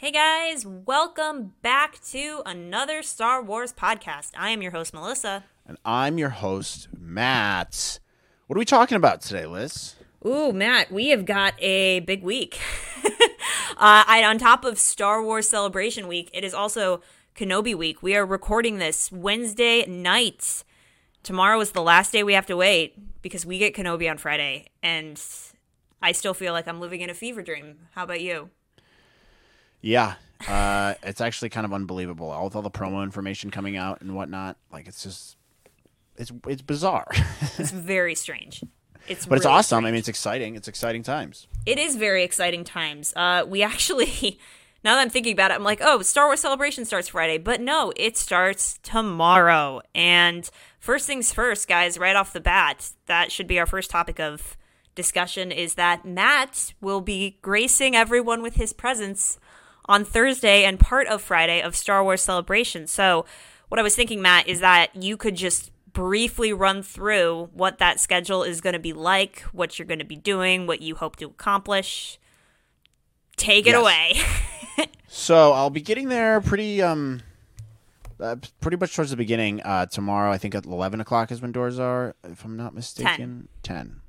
Hey guys, welcome back to another Star Wars podcast. I am your host, Melissa. And I'm your host, Matt. What are we talking about today, Liz? Ooh, Matt, we have got a big week. uh, I, on top of Star Wars Celebration Week, it is also Kenobi Week. We are recording this Wednesday night. Tomorrow is the last day we have to wait because we get Kenobi on Friday. And I still feel like I'm living in a fever dream. How about you? Yeah, uh, it's actually kind of unbelievable. All with all the promo information coming out and whatnot, like it's just, it's it's bizarre. it's very strange. It's but really it's awesome. Strange. I mean, it's exciting. It's exciting times. It is very exciting times. Uh, we actually, now that I'm thinking about it, I'm like, oh, Star Wars Celebration starts Friday, but no, it starts tomorrow. And first things first, guys, right off the bat, that should be our first topic of discussion is that Matt will be gracing everyone with his presence on Thursday and part of Friday of Star Wars Celebration. So, what I was thinking, Matt, is that you could just briefly run through what that schedule is going to be like, what you're going to be doing, what you hope to accomplish. Take it yes. away. so, I'll be getting there pretty um uh, pretty much towards the beginning. Uh, tomorrow, I think at eleven o'clock is when doors are, if I'm not mistaken. Ten. 10.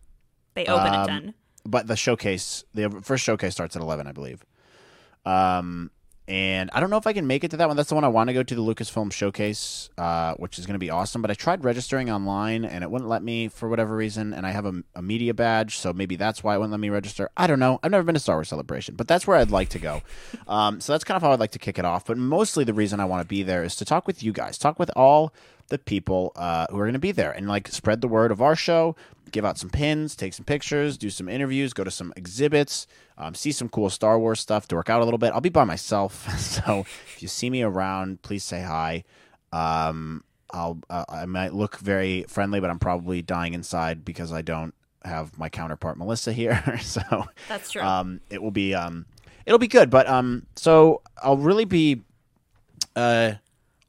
They open um, at ten. But the showcase, the first showcase starts at eleven, I believe. Um, and I don't know if I can make it to that one. That's the one I want to go to the Lucasfilm Showcase, uh, which is going to be awesome. But I tried registering online and it wouldn't let me for whatever reason. And I have a, a, media badge, so maybe that's why it wouldn't let me register. I don't know. I've never been to Star Wars Celebration, but that's where I'd like to go. Um, so that's kind of how I'd like to kick it off. But mostly the reason I want to be there is to talk with you guys, talk with all the people uh, who are going to be there and like spread the word of our show, give out some pins, take some pictures, do some interviews, go to some exhibits, um, see some cool Star Wars stuff to work out a little bit. I'll be by myself, so if you see me around, please say hi. Um, I'll uh, I might look very friendly, but I'm probably dying inside because I don't have my counterpart Melissa here. so that's true. Um, it will be um, it'll be good, but um, so I'll really be uh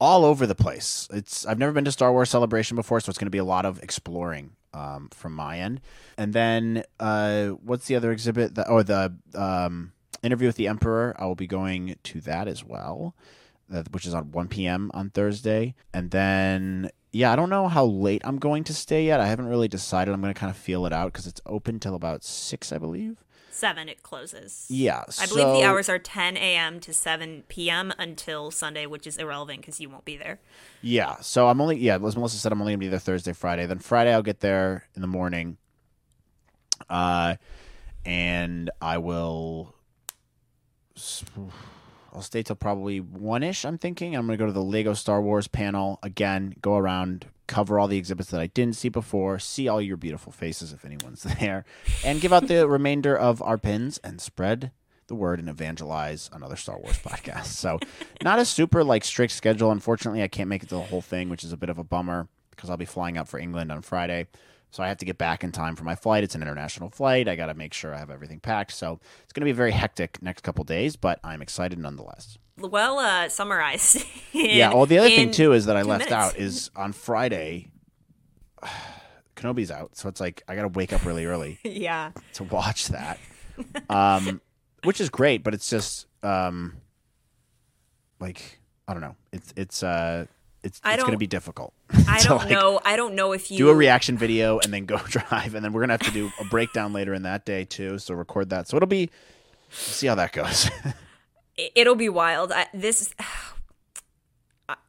all over the place. It's I've never been to Star Wars Celebration before, so it's going to be a lot of exploring um, from my end. And then uh, what's the other exhibit? The, oh, the um, interview with the Emperor. I will be going to that as well, which is on 1 p.m. on Thursday. And then yeah, I don't know how late I'm going to stay yet. I haven't really decided. I'm going to kind of feel it out because it's open till about six, I believe seven it closes. Yeah, I believe the hours are ten a.m. to seven p.m. until Sunday, which is irrelevant because you won't be there. Yeah, so I'm only yeah. As Melissa said, I'm only gonna be there Thursday, Friday. Then Friday I'll get there in the morning. Uh, and I will. I'll stay till probably one ish. I'm thinking I'm gonna go to the Lego Star Wars panel again. Go around, cover all the exhibits that I didn't see before, see all your beautiful faces if anyone's there, and give out the remainder of our pins and spread the word and evangelize another Star Wars podcast. So, not a super like strict schedule. Unfortunately, I can't make it to the whole thing, which is a bit of a bummer because I'll be flying out for England on Friday. So I have to get back in time for my flight. It's an international flight. I got to make sure I have everything packed. So it's going to be very hectic next couple days, but I'm excited nonetheless well uh, summarized. in, yeah. Well, the other thing too is that I left minutes. out is on Friday. Kenobi's out, so it's like I got to wake up really early. yeah. To watch that, um, which is great, but it's just um, like I don't know. It's it's uh it's, it's going to be difficult. I don't like, know. I don't know if you do a reaction video and then go drive, and then we're gonna have to do a breakdown later in that day too. So record that. So it'll be. We'll see how that goes it'll be wild. I, this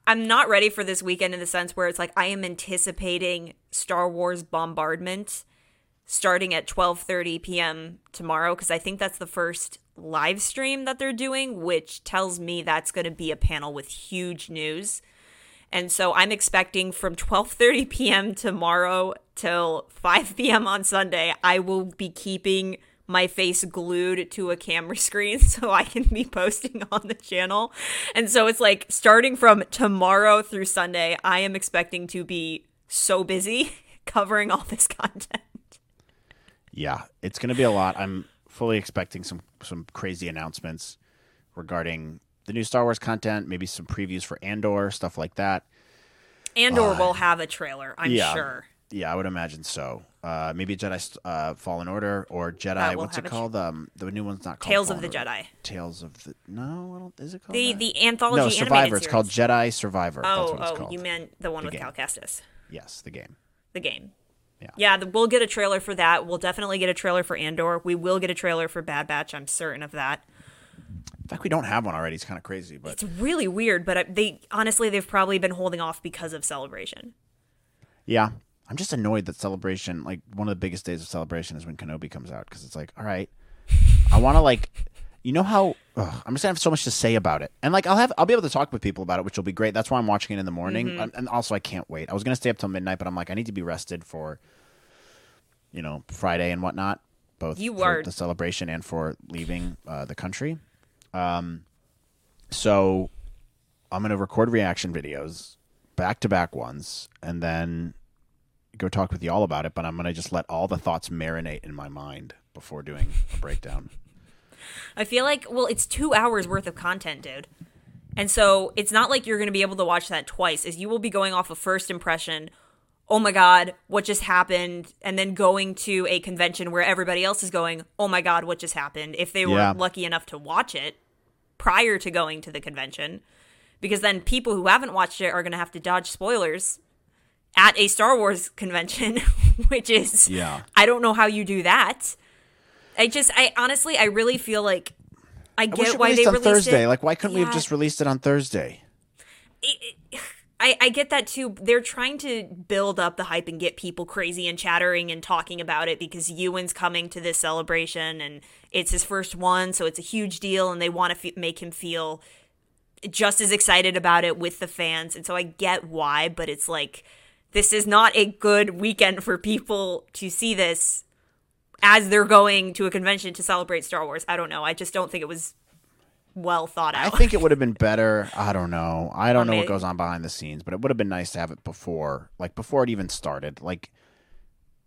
I'm not ready for this weekend in the sense where it's like I am anticipating Star Wars bombardment starting at 12:30 p.m. tomorrow because I think that's the first live stream that they're doing, which tells me that's going to be a panel with huge news. And so I'm expecting from 12:30 p.m. tomorrow till 5 p.m. on Sunday, I will be keeping my face glued to a camera screen so I can be posting on the channel. And so it's like starting from tomorrow through Sunday, I am expecting to be so busy covering all this content. Yeah, it's going to be a lot. I'm fully expecting some some crazy announcements regarding the new Star Wars content, maybe some previews for Andor, stuff like that. Andor uh, will have a trailer, I'm yeah, sure. Yeah, I would imagine so. Uh, maybe Jedi uh, Fallen Order or Jedi. What's it called? Um, the new one's not called Tales of the Order. Jedi. Tales of the no, is it called The that? the anthology no Survivor? It's called. Jedi Survivor. That's Oh, what oh, called. you meant the one with game. Cal Kestis, yes, the game. the game. Yeah. Yeah, the, we'll get a trailer for that. We'll definitely get a trailer for Andor. We will get a trailer for Bad Batch. I'm certain of that. In fact, we don't have one already. It's kind of crazy, but It's really weird, but they honestly they've probably been holding off because of Celebration. yeah, I'm just annoyed that Celebration, like one of the biggest days of Celebration, is when Kenobi comes out because it's like, all right, I want to like, you know how ugh, I'm just gonna have so much to say about it, and like I'll have I'll be able to talk with people about it, which will be great. That's why I'm watching it in the morning, Mm-hmm. and, also I can't wait. I was gonna stay up till midnight, but I'm like, I need to be rested for, you know, Friday and whatnot, both You are- the celebration and for leaving uh, the country. Um, so I'm gonna record reaction videos, back to back ones, and then go talk with y'all about it. But I'm gonna just let all the thoughts marinate in my mind before doing a breakdown. I feel like well, it's two hours worth of content, dude. And so it's not like you're going to be able to watch that twice. as you will be going off a first impression. Oh my god, what just happened? And then going to a convention where everybody else is going. Oh my god, what just happened? If they were Yeah. lucky enough to watch it prior to going to the convention, because then people who haven't watched it are going to have to dodge spoilers at a Star Wars convention, which is Yeah. I don't know how you do that. I just I honestly I really feel like I get it why released they on released Thursday. it. Like, why couldn't we have just released it on Thursday? I, I get that too. They're trying to build up the hype and get people crazy and chattering and talking about it because Ewan's coming to this celebration and it's his first one, so it's a huge deal, and they want to f- make him feel just as excited about it with the fans. And so I get why, but it's like this is not a good weekend for people to see this as they're going to a convention to celebrate Star Wars. I don't know. I just don't think it was well thought out. I think it would have been better. I don't know. I don't know what goes on behind the scenes, but it would have been nice to have it before, like before it even started, like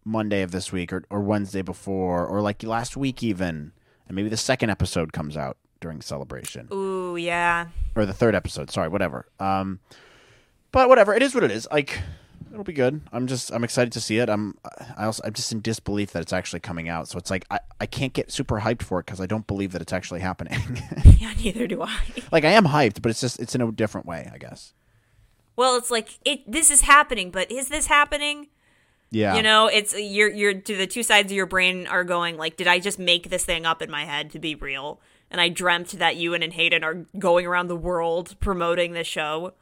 Monday of this week or, or Wednesday before, or like last week even, and maybe the second episode comes out during celebration Ooh, yeah. or the third episode. Sorry, whatever. Um, but whatever. It is what it is. Like it'll be good. I'm just I'm excited to see it. I'm I also I'm just in disbelief that it's actually coming out. So it's like I I can't get super hyped for it because I don't believe that it's actually happening. Yeah, neither do I. like I am hyped, but it's just it's in a different way, I guess. Well, it's like it. This is happening, but is this happening? Yeah. You know, it's you're you're to the two sides of your brain are going like, did I just make this thing up in my head to be real? And I dreamt that Ewan and Hayden are going around the world promoting the show,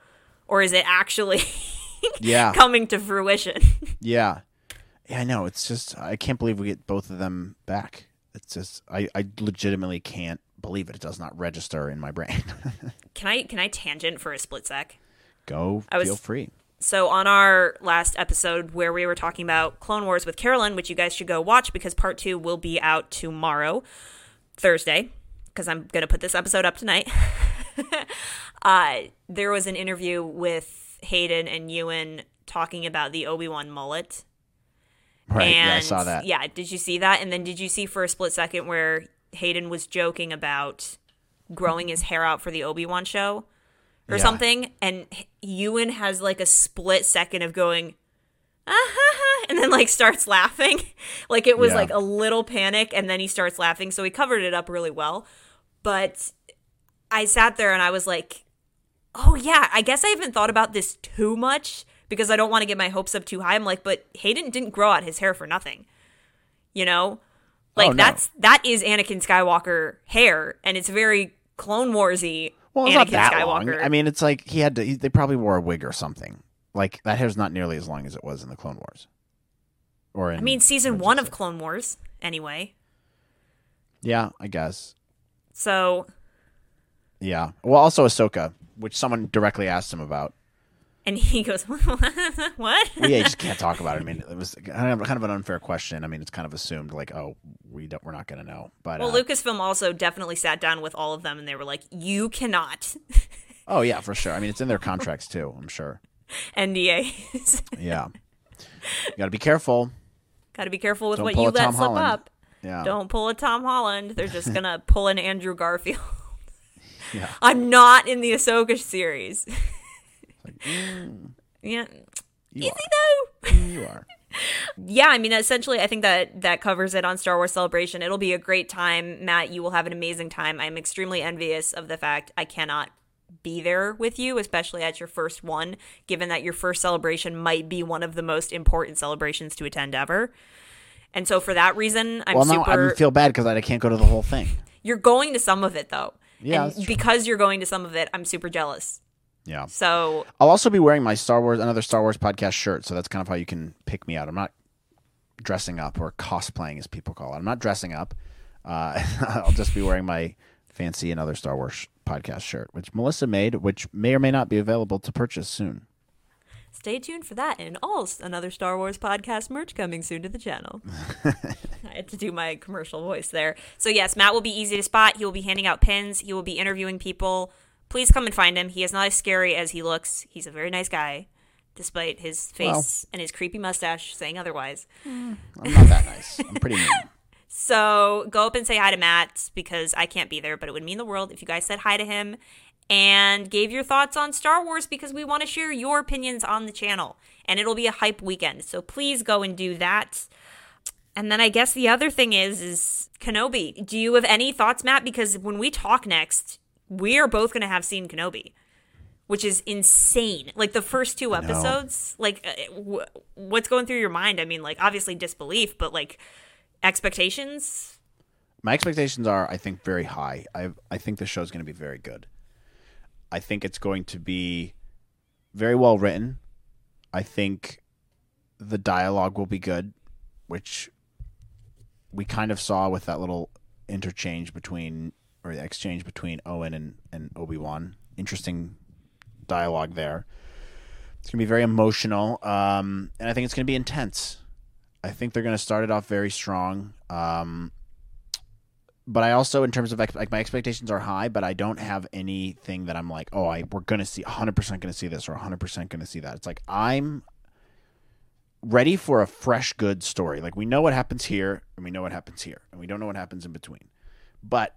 or is it actually Yeah. coming to fruition? Yeah. Yeah, I know. It's just I can't believe we get both of them back. It's just I, I legitimately can't believe it. It does not register in my brain. can I can I tangent for a split sec? Go was- feel free. So on our last episode where we were talking about Clone Wars with Carolyn, which you guys should go watch because part two will be out tomorrow, Thursday, because I'm gonna put this episode up tonight. uh, there was an interview with Hayden and Ewan talking about the Obi Wan mullet. Right. and yeah, I saw that. Yeah, did you see that? And then did you see for a split second where Hayden was joking about growing his hair out for the Obi Wan show or Yeah. something? And Ewan has like a split second of going, ah, ha, ha, and then like starts laughing. like it was Yeah. like a little panic, and then he starts laughing. So he covered it up really well. But I sat there and I was like, oh yeah, I guess I haven't thought about this too much because I don't want to get my hopes up too high. I'm like, but Hayden didn't grow out his hair for nothing. You know? Like Oh, no. that's that is Anakin Skywalker hair and it's very Clone Warsy Well, it's Anakin not that Skywalker. long. I mean, it's like he had to. He, they probably wore a wig or something. Like that hair's not nearly as long as it was in the Clone Wars. Or in, I mean season 1 of? Clone Wars anyway. Yeah, I guess. So, Yeah. Well, also Ahsoka, which someone directly asked him about. and he goes, "What?" Well, yeah, you just can't talk about it. I mean, it was kind of, kind of an unfair question. I mean, it's kind of assumed like, oh, we don't, we're not going to know. But Well, uh, Lucasfilm also definitely sat down with all of them and they were like, "You cannot oh yeah, for sure. I mean, it's in their contracts too. I'm sure. NDAs. Yeah. You got to be careful. Got to be careful with Don't what you let Tom slip Holland. up. Yeah. Don't pull a Tom Holland. They're just gonna pull an Andrew Garfield. Yeah. I'm not in the Ahsoka series. Mm. yeah, You is are. though? Mm, you are. yeah, I mean, essentially, I think that that covers it on Star Wars Celebration. It'll be a great time, Matt. You will have an amazing time. I'm extremely envious of the fact I cannot be there with you, especially at your first one, given that your first celebration might be one of the most important celebrations to attend ever. And so, for that reason, I'm well, no, super. I feel bad because I can't go to the whole thing. You're going to some of it, though. Yeah, And because you're going to some of it, I'm super jealous. Yeah. So, I'll also be wearing my Star Wars, another Star Wars podcast shirt. So that's kind of how you can pick me out. I'm not dressing up or cosplaying, as people call it. I'm not dressing up. Uh, I'll just be wearing my fancy another Star Wars podcast shirt, which Melissa made, which may or may not be available to purchase soon. Stay tuned for that and all another Star Wars podcast merch coming soon to the channel. I had to do my commercial voice there. So yes, Matt will be easy to spot. He will be handing out pins. He will be interviewing people. Please come and find him. He is not as scary as he looks. He's a very nice guy, despite his face and his creepy mustache saying otherwise. Hmm. I'm not that nice. I'm pretty mean. So go up and say hi to Matt because I can't be there, but it would mean the world if you guys said hi to him and gave your thoughts on Star Wars because we want to share your opinions on the channel. And it'll be a hype weekend. So please go and do that. And then I guess the other thing is is Kenobi. Do you have any thoughts, Matt? Because when we talk next, we are both going to have seen Kenobi, which is insane. Like the first two episodes, like uh, w- what's going through your mind? I mean, like obviously disbelief, but like expectations. My expectations are, I think, very high. I I think the show's going to be very good. I think it's going to be very well written. I think the dialogue will be good, which we kind of saw with that little interchange between or the exchange between Owen and, and Obi Wan. Interesting dialogue there. It's gonna be very emotional, um, and I think it's gonna be intense. I think they're gonna start it off very strong. Um, but I also, in terms of like my expectations are high, but I don't have anything that I'm like, oh, I we're gonna see 100 percent gonna see this or 100 percent gonna see that. It's like I'm ready for a fresh, good story. Like we know what happens here, and we know what happens here, and we don't know what happens in between. But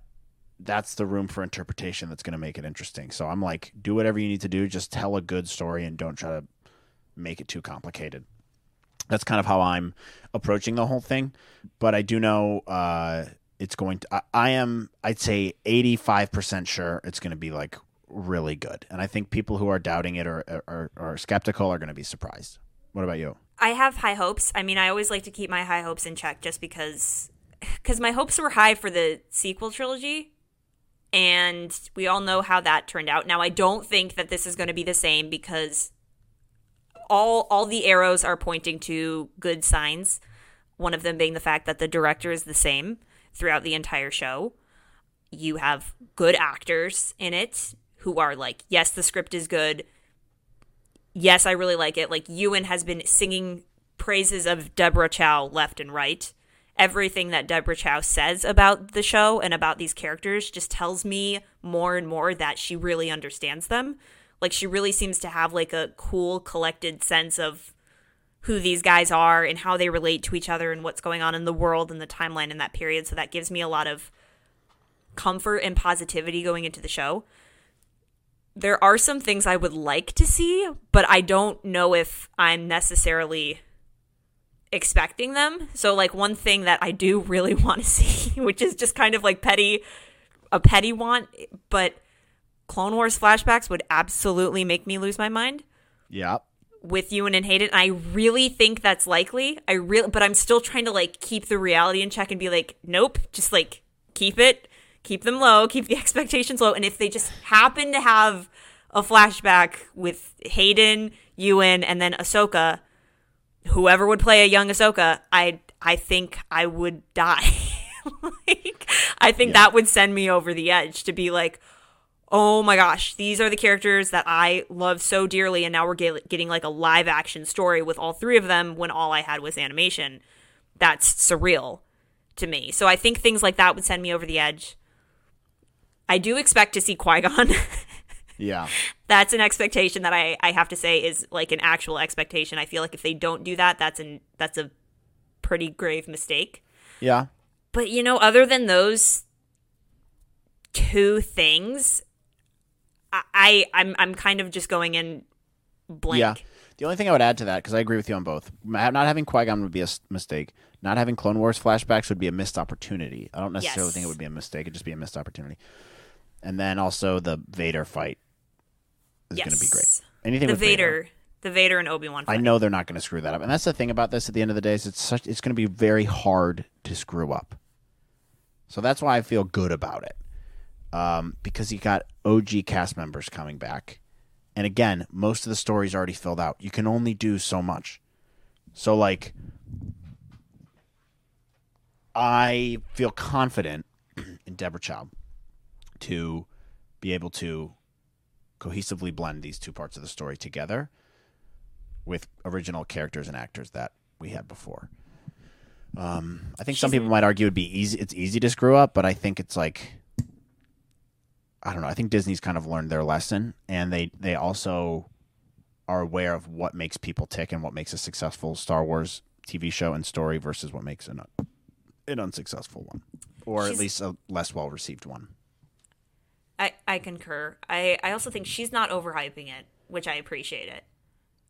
that's the room for interpretation that's gonna make it interesting. So I'm like, do whatever you need to do, just tell a good story, and don't try to make it too complicated that's kind of how I'm approaching the whole thing. But I do know uh, it's going to. I, I am. I'd say 85 percent sure it's going to be like really good, and I think people who are doubting it or or, or skeptical are going to be surprised. What about you? I have high hopes. I mean, I always like to keep my high hopes in check just because because my hopes were high for the sequel trilogy and we all know how that turned out. Now, I don't think that this is going to be the same because all all the arrows are pointing to good signs. One of them being the fact that the director is the same throughout the entire show. You have good actors in it who are like, yes, the script is good. Yes, I really like it. Like Ewan has been singing praises of Deborah Chow left and right. Everything that Deborah Chow says about the show and about these characters just tells me more and more that she really understands them. Like she really seems to have like a cool collected sense of who these guys are and how they relate to each other and what's going on in the world and the timeline in that period. So that gives me a lot of comfort and positivity going into the show. There are some things I would like to see, but I don't know if I'm necessarily expecting them. So like one thing that I do really want to see, which is just kind of like petty a petty want, but Clone Wars flashbacks would absolutely make me lose my mind Yeah. With Ewan and Hayden. I really think that's likely. I really, but I'm still trying to like keep the reality in check and be like, nope, just like keep it, keep them low, keep the expectations low. And if they just happen to have a flashback with Hayden, Ewan, and then Ahsoka, whoever would play a young Ahsoka, I I think I would die. like, I think that would send me over the edge to be like, oh my gosh, these are the characters that I love so dearly, and now we're get- getting like a live action story with all three of them when all I had was animation. That's surreal to me. So I think things like that would send me over the edge. I do expect to see Qui Gon. Yeah. that's an expectation that I, I have to say is like an actual expectation. I feel like if they don't do that, that's an that's a pretty grave mistake. Yeah. But you know, other than those two things, I, I I'm I'm kind of just going in blank. Yeah. The only thing I would add to that, because I agree with you on both, not having Qui Gon would be a mistake. Not having Clone Wars flashbacks would be a missed opportunity. I don't necessarily Yes. think it would be a mistake. It'd just be a missed opportunity. And then also the Vader fight is going to be great. Anything The with Vader, the Vader and Obi Wan. I know they're not going to screw that up, and that's the thing about this. At the end of the day, is it's such it's going to be very hard to screw up. So that's why I feel good about it, um, because you got OG cast members coming back, and again, most of the story's already filled out. You can only do so much. So like, I feel confident in Deborah Chow to be able to cohesively blend these two parts of the story together with original characters and actors that we had before. Um, I think some people might argue it'd be easy. It's easy to screw up, but I think it's like I don't know. I think Disney's kind of learned their lesson, and they they also are aware of what makes people tick and what makes a successful Star Wars TV show and story versus what makes an an unsuccessful one, or at least a less well received one. I, I concur. I, I also think she's not overhyping it, which I appreciate it.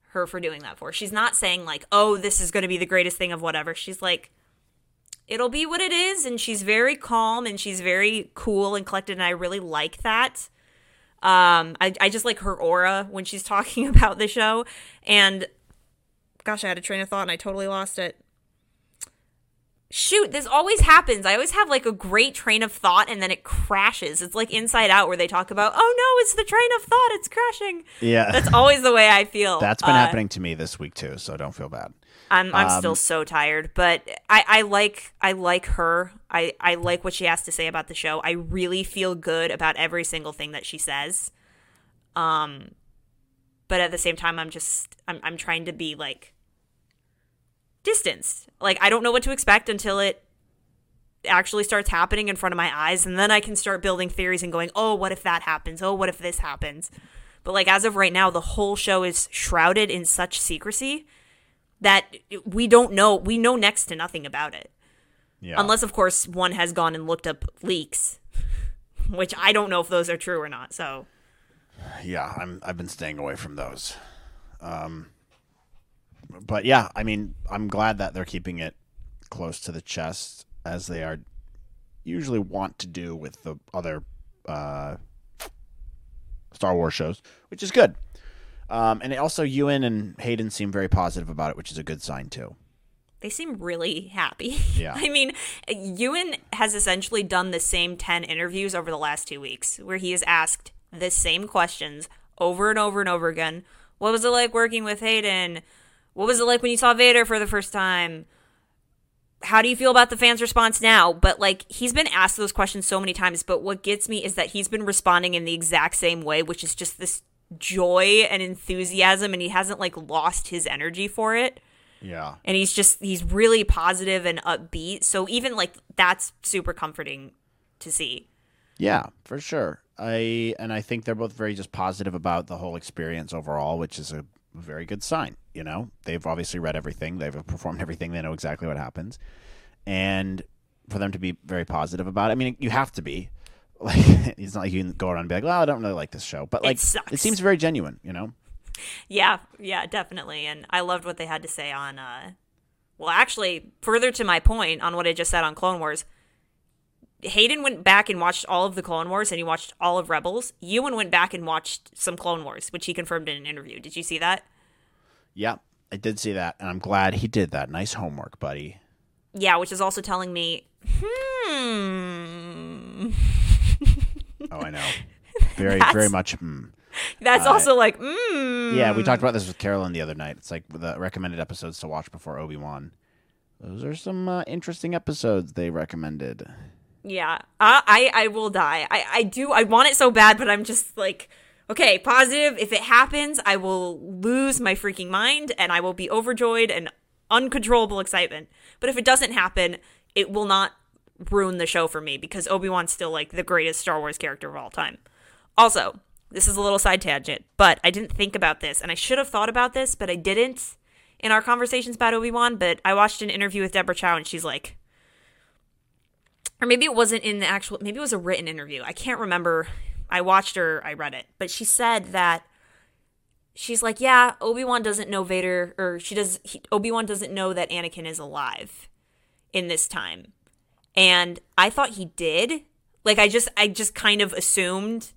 Her for doing that for. She's not saying like, "Oh, this is going to be the greatest thing of whatever." She's like, "It'll be what it is," and she's very calm and she's very cool and collected, and I really like that. Um, I I just like her aura when she's talking about the show, and gosh, I had a train of thought and I totally lost it shoot this always happens i always have like a great train of thought and then it crashes it's like inside out where they talk about oh no it's the train of thought it's crashing Yeah, that's always the way i feel that's been Uh, happening to me this week too. So don't feel bad. I'm, I'm Um, still so tired but I, I like i like her. I, I like what she has to say about the show. I really feel good about every single thing that she says. Um but at the same time i'm just i'm, I'm trying to be like distanced. Like i don't know what to expect until it actually starts happening in front of my eyes and then i can start building theories and going oh what if that happens? Oh what if this happens? But like as of right now the whole show is shrouded in such secrecy that we don't know we know next to nothing about it Yeah, unless of course one has gone and looked up leaks which i don't know if those are true or not so yeah, I'm I've been staying away from those. Um, but yeah, I mean, I'm glad that they're keeping it close to the chest as they are usually want to do with the other uh, Star Wars shows, which is good. Um, and also, Ewan and Hayden seem very positive about it, which is a good sign too. they seem really happy. Yeah. I mean, Ewan has essentially done the same 10 interviews over the last two weeks where he has asked the same questions over and over and over again. What was it like working with Hayden? What was it like when you saw Vader for the first time? How do you feel about the fans' response now? But like, he's been asked those questions so many times. But what gets me is that he's been responding in the exact same way, which is just this joy and enthusiasm, and he hasn't like lost his energy for it. Yeah, and he's just he's really positive and upbeat. So even like that's super comforting to see. Yeah, for sure. I and I think they're both very just positive about the whole experience overall, which is a very good sign. You know, they've obviously read everything, they've performed everything, they know exactly what happens, and for them to be very positive about it, I mean, you have to be. Like, it's not like you can go around and be like, "Well, I don't really like this show," but like, sucks. seems very genuine. You know? yeah yeah definitely and i loved what they had to say on uh well actually further to my point on what i just said on clone wars hayden went back and watched all of the clone wars and he watched all of rebels ewan went back and watched some clone wars which he confirmed in an interview did you see that Yeah, I did see that, and I'm glad he did that. Nice homework, buddy. yeah which is also telling me hmm Oh, I know. Very, That's- very much. Mm. that's Uh, also like mm Yeah, we talked about this with Carolyn the other night. It's like the recommended episodes to watch before Obi Wan. Those are some uh, interesting episodes they recommended. Yeah, I, I I will die. I I do. I want it so bad, but I'm just like, okay, positive. If it happens, I will lose my freaking mind, and I will be overjoyed and uncontrollable excitement. But if it doesn't happen, it will not ruin the show for me because Obi Wan's still like the greatest Star Wars character of all time. Also, this is a little side tangent, but I didn't think about this, and I should have thought about this, but I didn't in our conversations about Obi Wan. But I watched an interview with Deborah Chow, and she's like or maybe it wasn't in the actual maybe it was a written interview i can't remember i watched her i read it but she said that she's like, "Yeah, Obi-Wan doesn't know Vader or she does Obi-Wan doesn't know that Anakin is alive in this time." And I thought he did. Like I just I just kind of assumed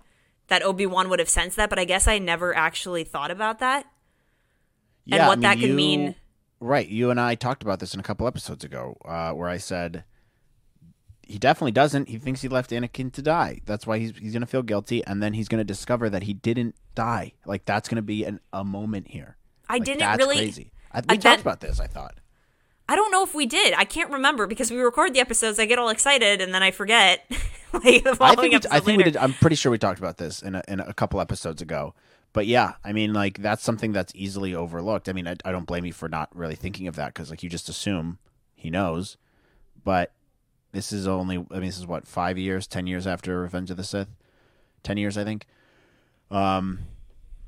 that Obi-Wan would have sensed that, but I guess I never actually thought about that. Yeah, what I that could you- mean. Right. You and I talked about this in a couple episodes ago, uh, where I said he definitely doesn't. He thinks he left Anakin to die. That's why he's he's gonna feel guilty, and then he's gonna discover that he didn't die. Like that's gonna be an, a moment here. I Like, didn't that's really crazy. I, we I talked about this. I thought. I don't know if we did. I can't remember because we record the episodes. I get all excited and then I forget. like the I think, we, I think we did. I'm pretty sure we talked about this in a, in a couple episodes ago. But yeah, I mean, like that's something that's easily overlooked. I mean, I, I don't blame you for not really thinking of that because like you just assume he knows. But this is only. I mean, this is what five years, ten years after Revenge of the Sith. Ten years, I think. Um,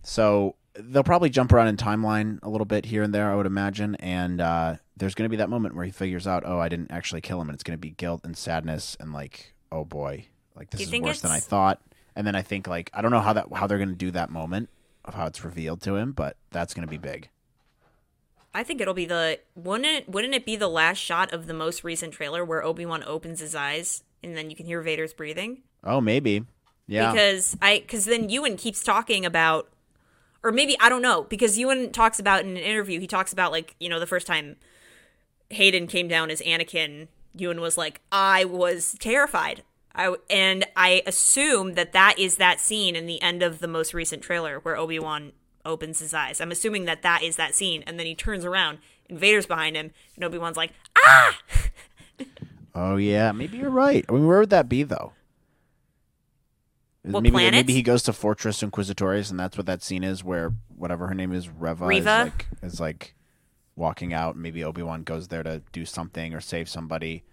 so they'll probably jump around in timeline a little bit here and there, I would imagine. And uh, there's going to be that moment where he figures out, oh, I didn't actually kill him, and it's going to be guilt and sadness and like, oh boy, like this is worse than I thought. And then I think like I don't know how that how they're going to do that moment of how it's revealed to him, but that's going to be big. I think it'll be the wouldn't it wouldn't it be the last shot of the most recent trailer where Obi Wan opens his eyes and then you can hear Vader's breathing? Oh, maybe. Yeah. Because I because then Ewan keeps talking about or maybe I don't know, because Ewan talks about in an interview, he talks about like, you know, the first time Hayden came down as Anakin, Ewan was like, I was terrified. I, and I assume that that is that scene in the end of the most recent trailer where Obi Wan opens his eyes. I'm assuming that that is that scene, and then he turns around and Vader's behind him, and Obi Wan's like, ah! Oh yeah, maybe you're right. I mean, where would that be though? What maybe planet? maybe he goes to Fortress Inquisitorius, and that's what that scene is, where whatever her name is, Reva, is like is like walking out. Maybe Obi Wan goes there to do something or save somebody,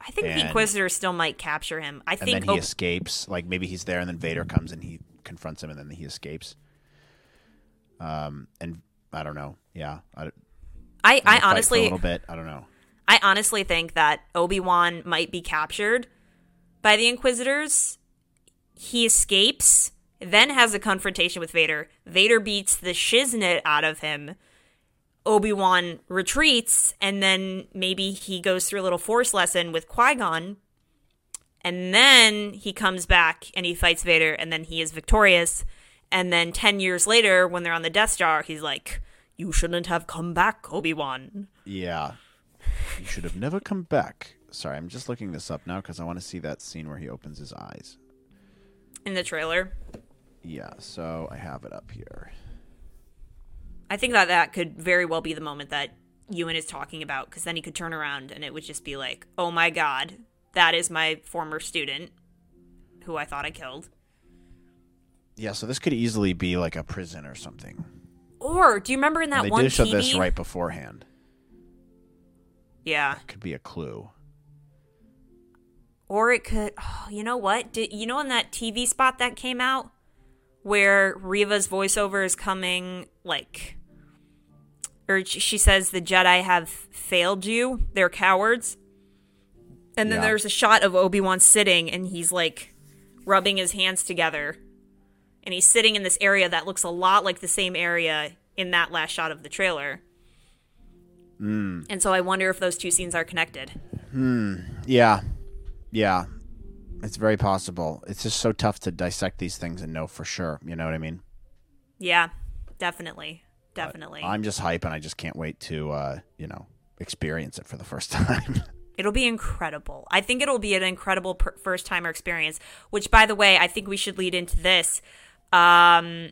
I think the And- Inquisitor still might capture him. I and think then he Ob- escapes. Like maybe he's there, and then Vader comes and he confronts him, and then he escapes. Um, and I don't know. Yeah, I, I, I for a little bit. I don't know. I honestly think that Obi Wan might be captured by the Inquisitors. He escapes, then has a confrontation with Vader. Vader beats the shiznit out of him. Obi Wan retreats, and then maybe he goes through a little force lesson with Qui Gon. And then he comes back and he fights Vader, and then he is victorious. And then 10 years later, when they're on the Death Star, he's like, You shouldn't have come back, Obi Wan. Yeah. You should have never come back. Sorry, I'm just looking this up now because I want to see that scene where he opens his eyes. In the trailer. Yeah, so I have it up here. I think that that could very well be the moment that Ewan is talking about because then he could turn around and it would just be like, oh my god, that is my former student who I thought I killed. Yeah, so this could easily be like a prison or something. Or do you remember in that And they one did show TV? this right beforehand. Yeah. Could be a clue. Or it could. Oh, you know what? Did you know in that TV spot that came out where Reva's voiceover is coming like, or she says the Jedi have failed you. They're cowards. And then Yeah. there's a shot of Obi Wan sitting, and he's like rubbing his hands together, and he's sitting in this area that looks a lot like the same area in that last shot of the trailer. Hmm. And so I wonder if those two scenes are connected. Hmm. Yeah. Yeah. It's very possible. It's just so tough to dissect these things and know for sure. You know what I mean? Yeah, definitely, definitely. I'm just hype and I just can't wait to, uh, you know, experience it for the first time. It'll be incredible. I think it'll be an incredible per- first timer experience. Which, by the way, I think we should lead into this. Um,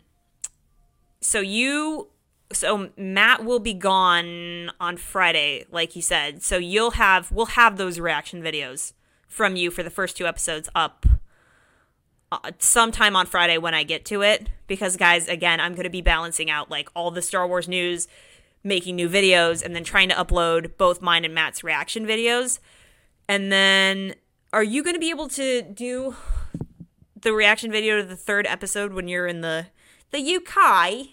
so you, so Matt will be gone on Friday, like you said. So you'll have we'll have those reaction videos from you for the first two episodes up uh, sometime on Friday when I get to it. Because guys, again, I'm going to be balancing out like all the Star Wars news, making new videos, and then trying to upload both mine and Matt's reaction videos. And then, are you going to be able to do the reaction video to the third episode when you're in the the UK?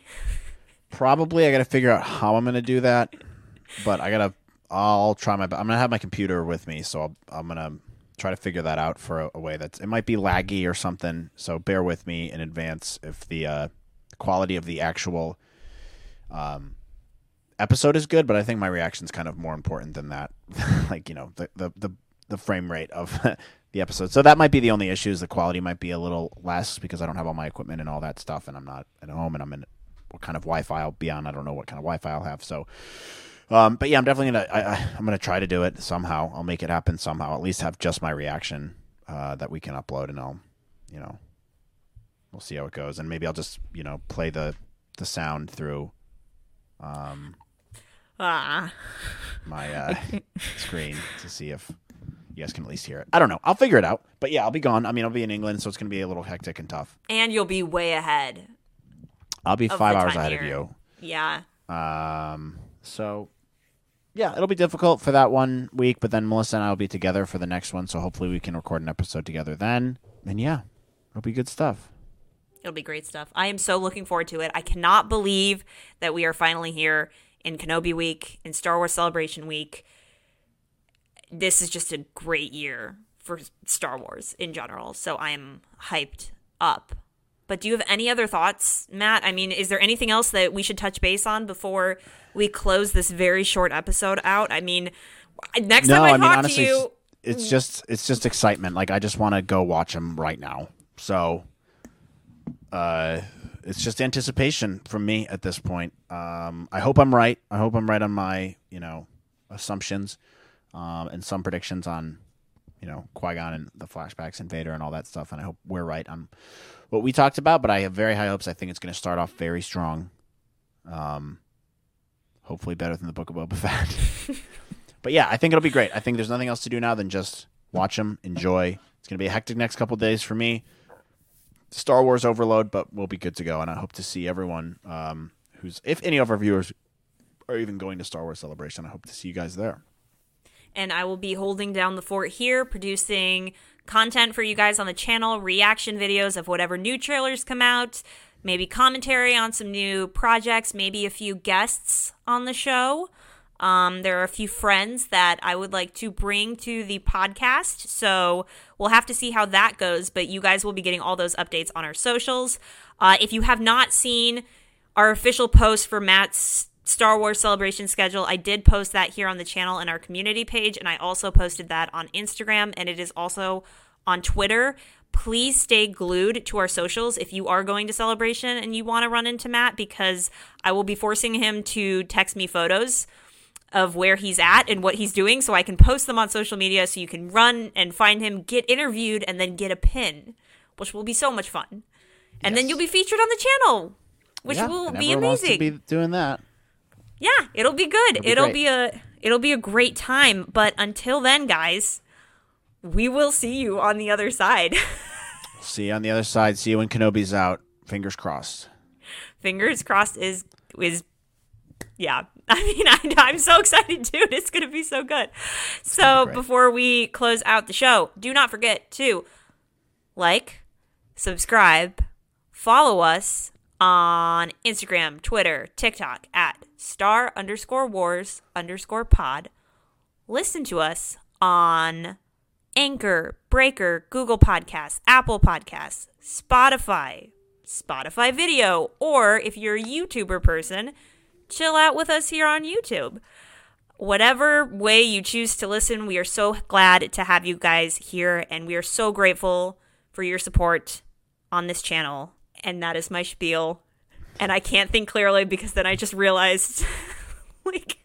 Probably I got to figure out how I'm going to do that, but I got to I'll try my best. I'm going to have my computer with me, so I'll, I'm going to try to figure that out for a, a way that's it might be laggy or something, so bear with me in advance if the uh, quality of the actual um, episode is good, but I think my reaction is kind of more important than that. like you know the the the, the frame rate of the episode. So that might be the only issue. Is the quality might be a little less because I don't have all my equipment and all that stuff, and I'm not at home, and I'm in what kind of Wi-Fi I'll be on. I don't know what kind of Wi-Fi I'll have. So, um, but yeah, I'm definitely gonna I, I, I'm gonna try to do it somehow. I'll make it happen somehow. At least have just my reaction uh, that we can upload, and I'll you know we'll see how it goes, and maybe I'll just you know play the the sound through um Ah. my uh, screen to see if you guys can at least hear it. I don't know. I'll figure it out. But yeah, I'll be gone. I mean, I'll be in England, so it's going to be a little hectic and tough. And you'll be way ahead. I'll be five hours ahead of you. Yeah. Um, so yeah, it'll be difficult for that one week, but then Melissa and I will be together for the next one, so hopefully we can record an episode together then. And yeah, it'll be good stuff. It'll be great stuff. I am so looking forward to it. I cannot believe that we are finally here in Kenobi week, in Star Wars Celebration week. This is just a great year for Star Wars in general. So I am hyped up. But do you have any other thoughts, Matt? I mean, is there anything else that we should touch base on before we close this very short episode out? I mean, next no, time I, I mean talk honestly, to you, it's, just it's just excitement. Like I just want to go watch them right now. So, uh, it's just anticipation from me at this point. Um, I hope I'm right. I hope I'm right on my you know assumptions, um, and some predictions on you know Qui Gon and the flashbacks and Vader and all that stuff. And I hope we're right on what we talked about. But I have very high hopes. I think it's going to start off very strong. Um, hopefully better than the Book of Boba Fett. But yeah, I think it'll be great. I think there's nothing else to do now than just watch them, enjoy. It's going to be a hectic next couple days for me. Star Wars overload, but we'll be good to go. And I hope to see everyone um, who's, if any of our viewers are even going to Star Wars Celebration, I hope to see you guys there. and I will be holding down the fort here, producing content for you guys on the channel, reaction videos of whatever new trailers come out, maybe commentary on some new projects, maybe a few guests on the show. Um, there are a few friends that I would like to bring to the podcast, so we'll have to see how that goes. But you guys will be getting all those updates on our socials. Uh, if you have not seen our official post for Matt's Star Wars celebration schedule. I did post that here on the channel in our community page, and I also posted that on Instagram, and it is also on Twitter. Please stay glued to our socials if you are going to celebration and you want to run into Matt, because I will be forcing him to text me photos of where he's at and what he's doing so I can post them on social media so you can run and find him, get interviewed, and then get a pin, which will be so much fun. And then you'll be featured on the channel, which Yeah, will be everyone wants to amazing. be doing that. Yeah, it'll be good. be It'll be a it'll be a great time. But until then, guys, we will see you on the other side. See you on the other side. See you when Kenobi's out. Fingers crossed. Fingers crossed is is yeah. I mean, I, I'm so excited, dude. It's gonna be so good. So great. before we close out the show, do not forget to like, subscribe, follow us on Instagram, Twitter, TikTok at star underscore wars underscore pod. Listen to us on Anchor, Breaker, Google Podcasts, Apple Podcasts, Spotify, Spotify Video, or if you're a YouTuber person, chill out with us here on YouTube. Whatever way you choose to listen, we are so glad to have you guys here, and we are so grateful for your support on this channel. And that is my spiel. And I can't think clearly because then I just realized, like,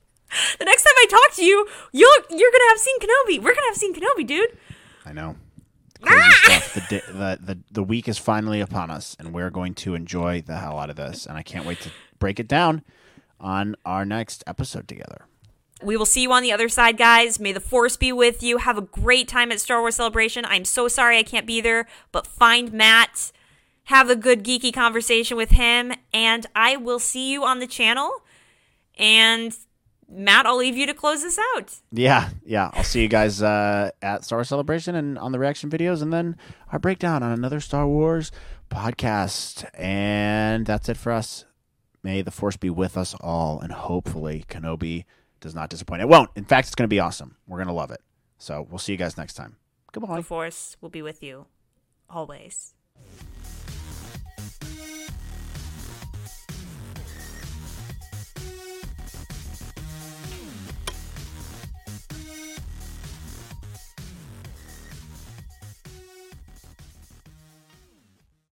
the next time I talk to you, you're you're gonna have seen Kenobi. We're gonna have seen Kenobi, dude. I know. Ah! Stuff. The, di- the the the week is finally upon us, and we're going to enjoy the hell out of this. And I can't wait to break it down on our next episode together. We will see you on the other side, guys. May the force be with you. Have a great time at Star Wars Celebration. I'm so sorry I can't be there, but find Matt, have a good geeky conversation with him, and I will see you on the channel. And Matt, I'll leave you to close this out. Yeah, yeah. I'll see you guys uh, at Star Wars Celebration and on the reaction videos, and then our breakdown on another Star Wars podcast. And that's it for us. May the Force be with us all, and hopefully Kenobi does not disappoint. It won't. In fact, it's going to be awesome. We're going to love it. So we'll see you guys next time. Goodbye. The force will be with you always.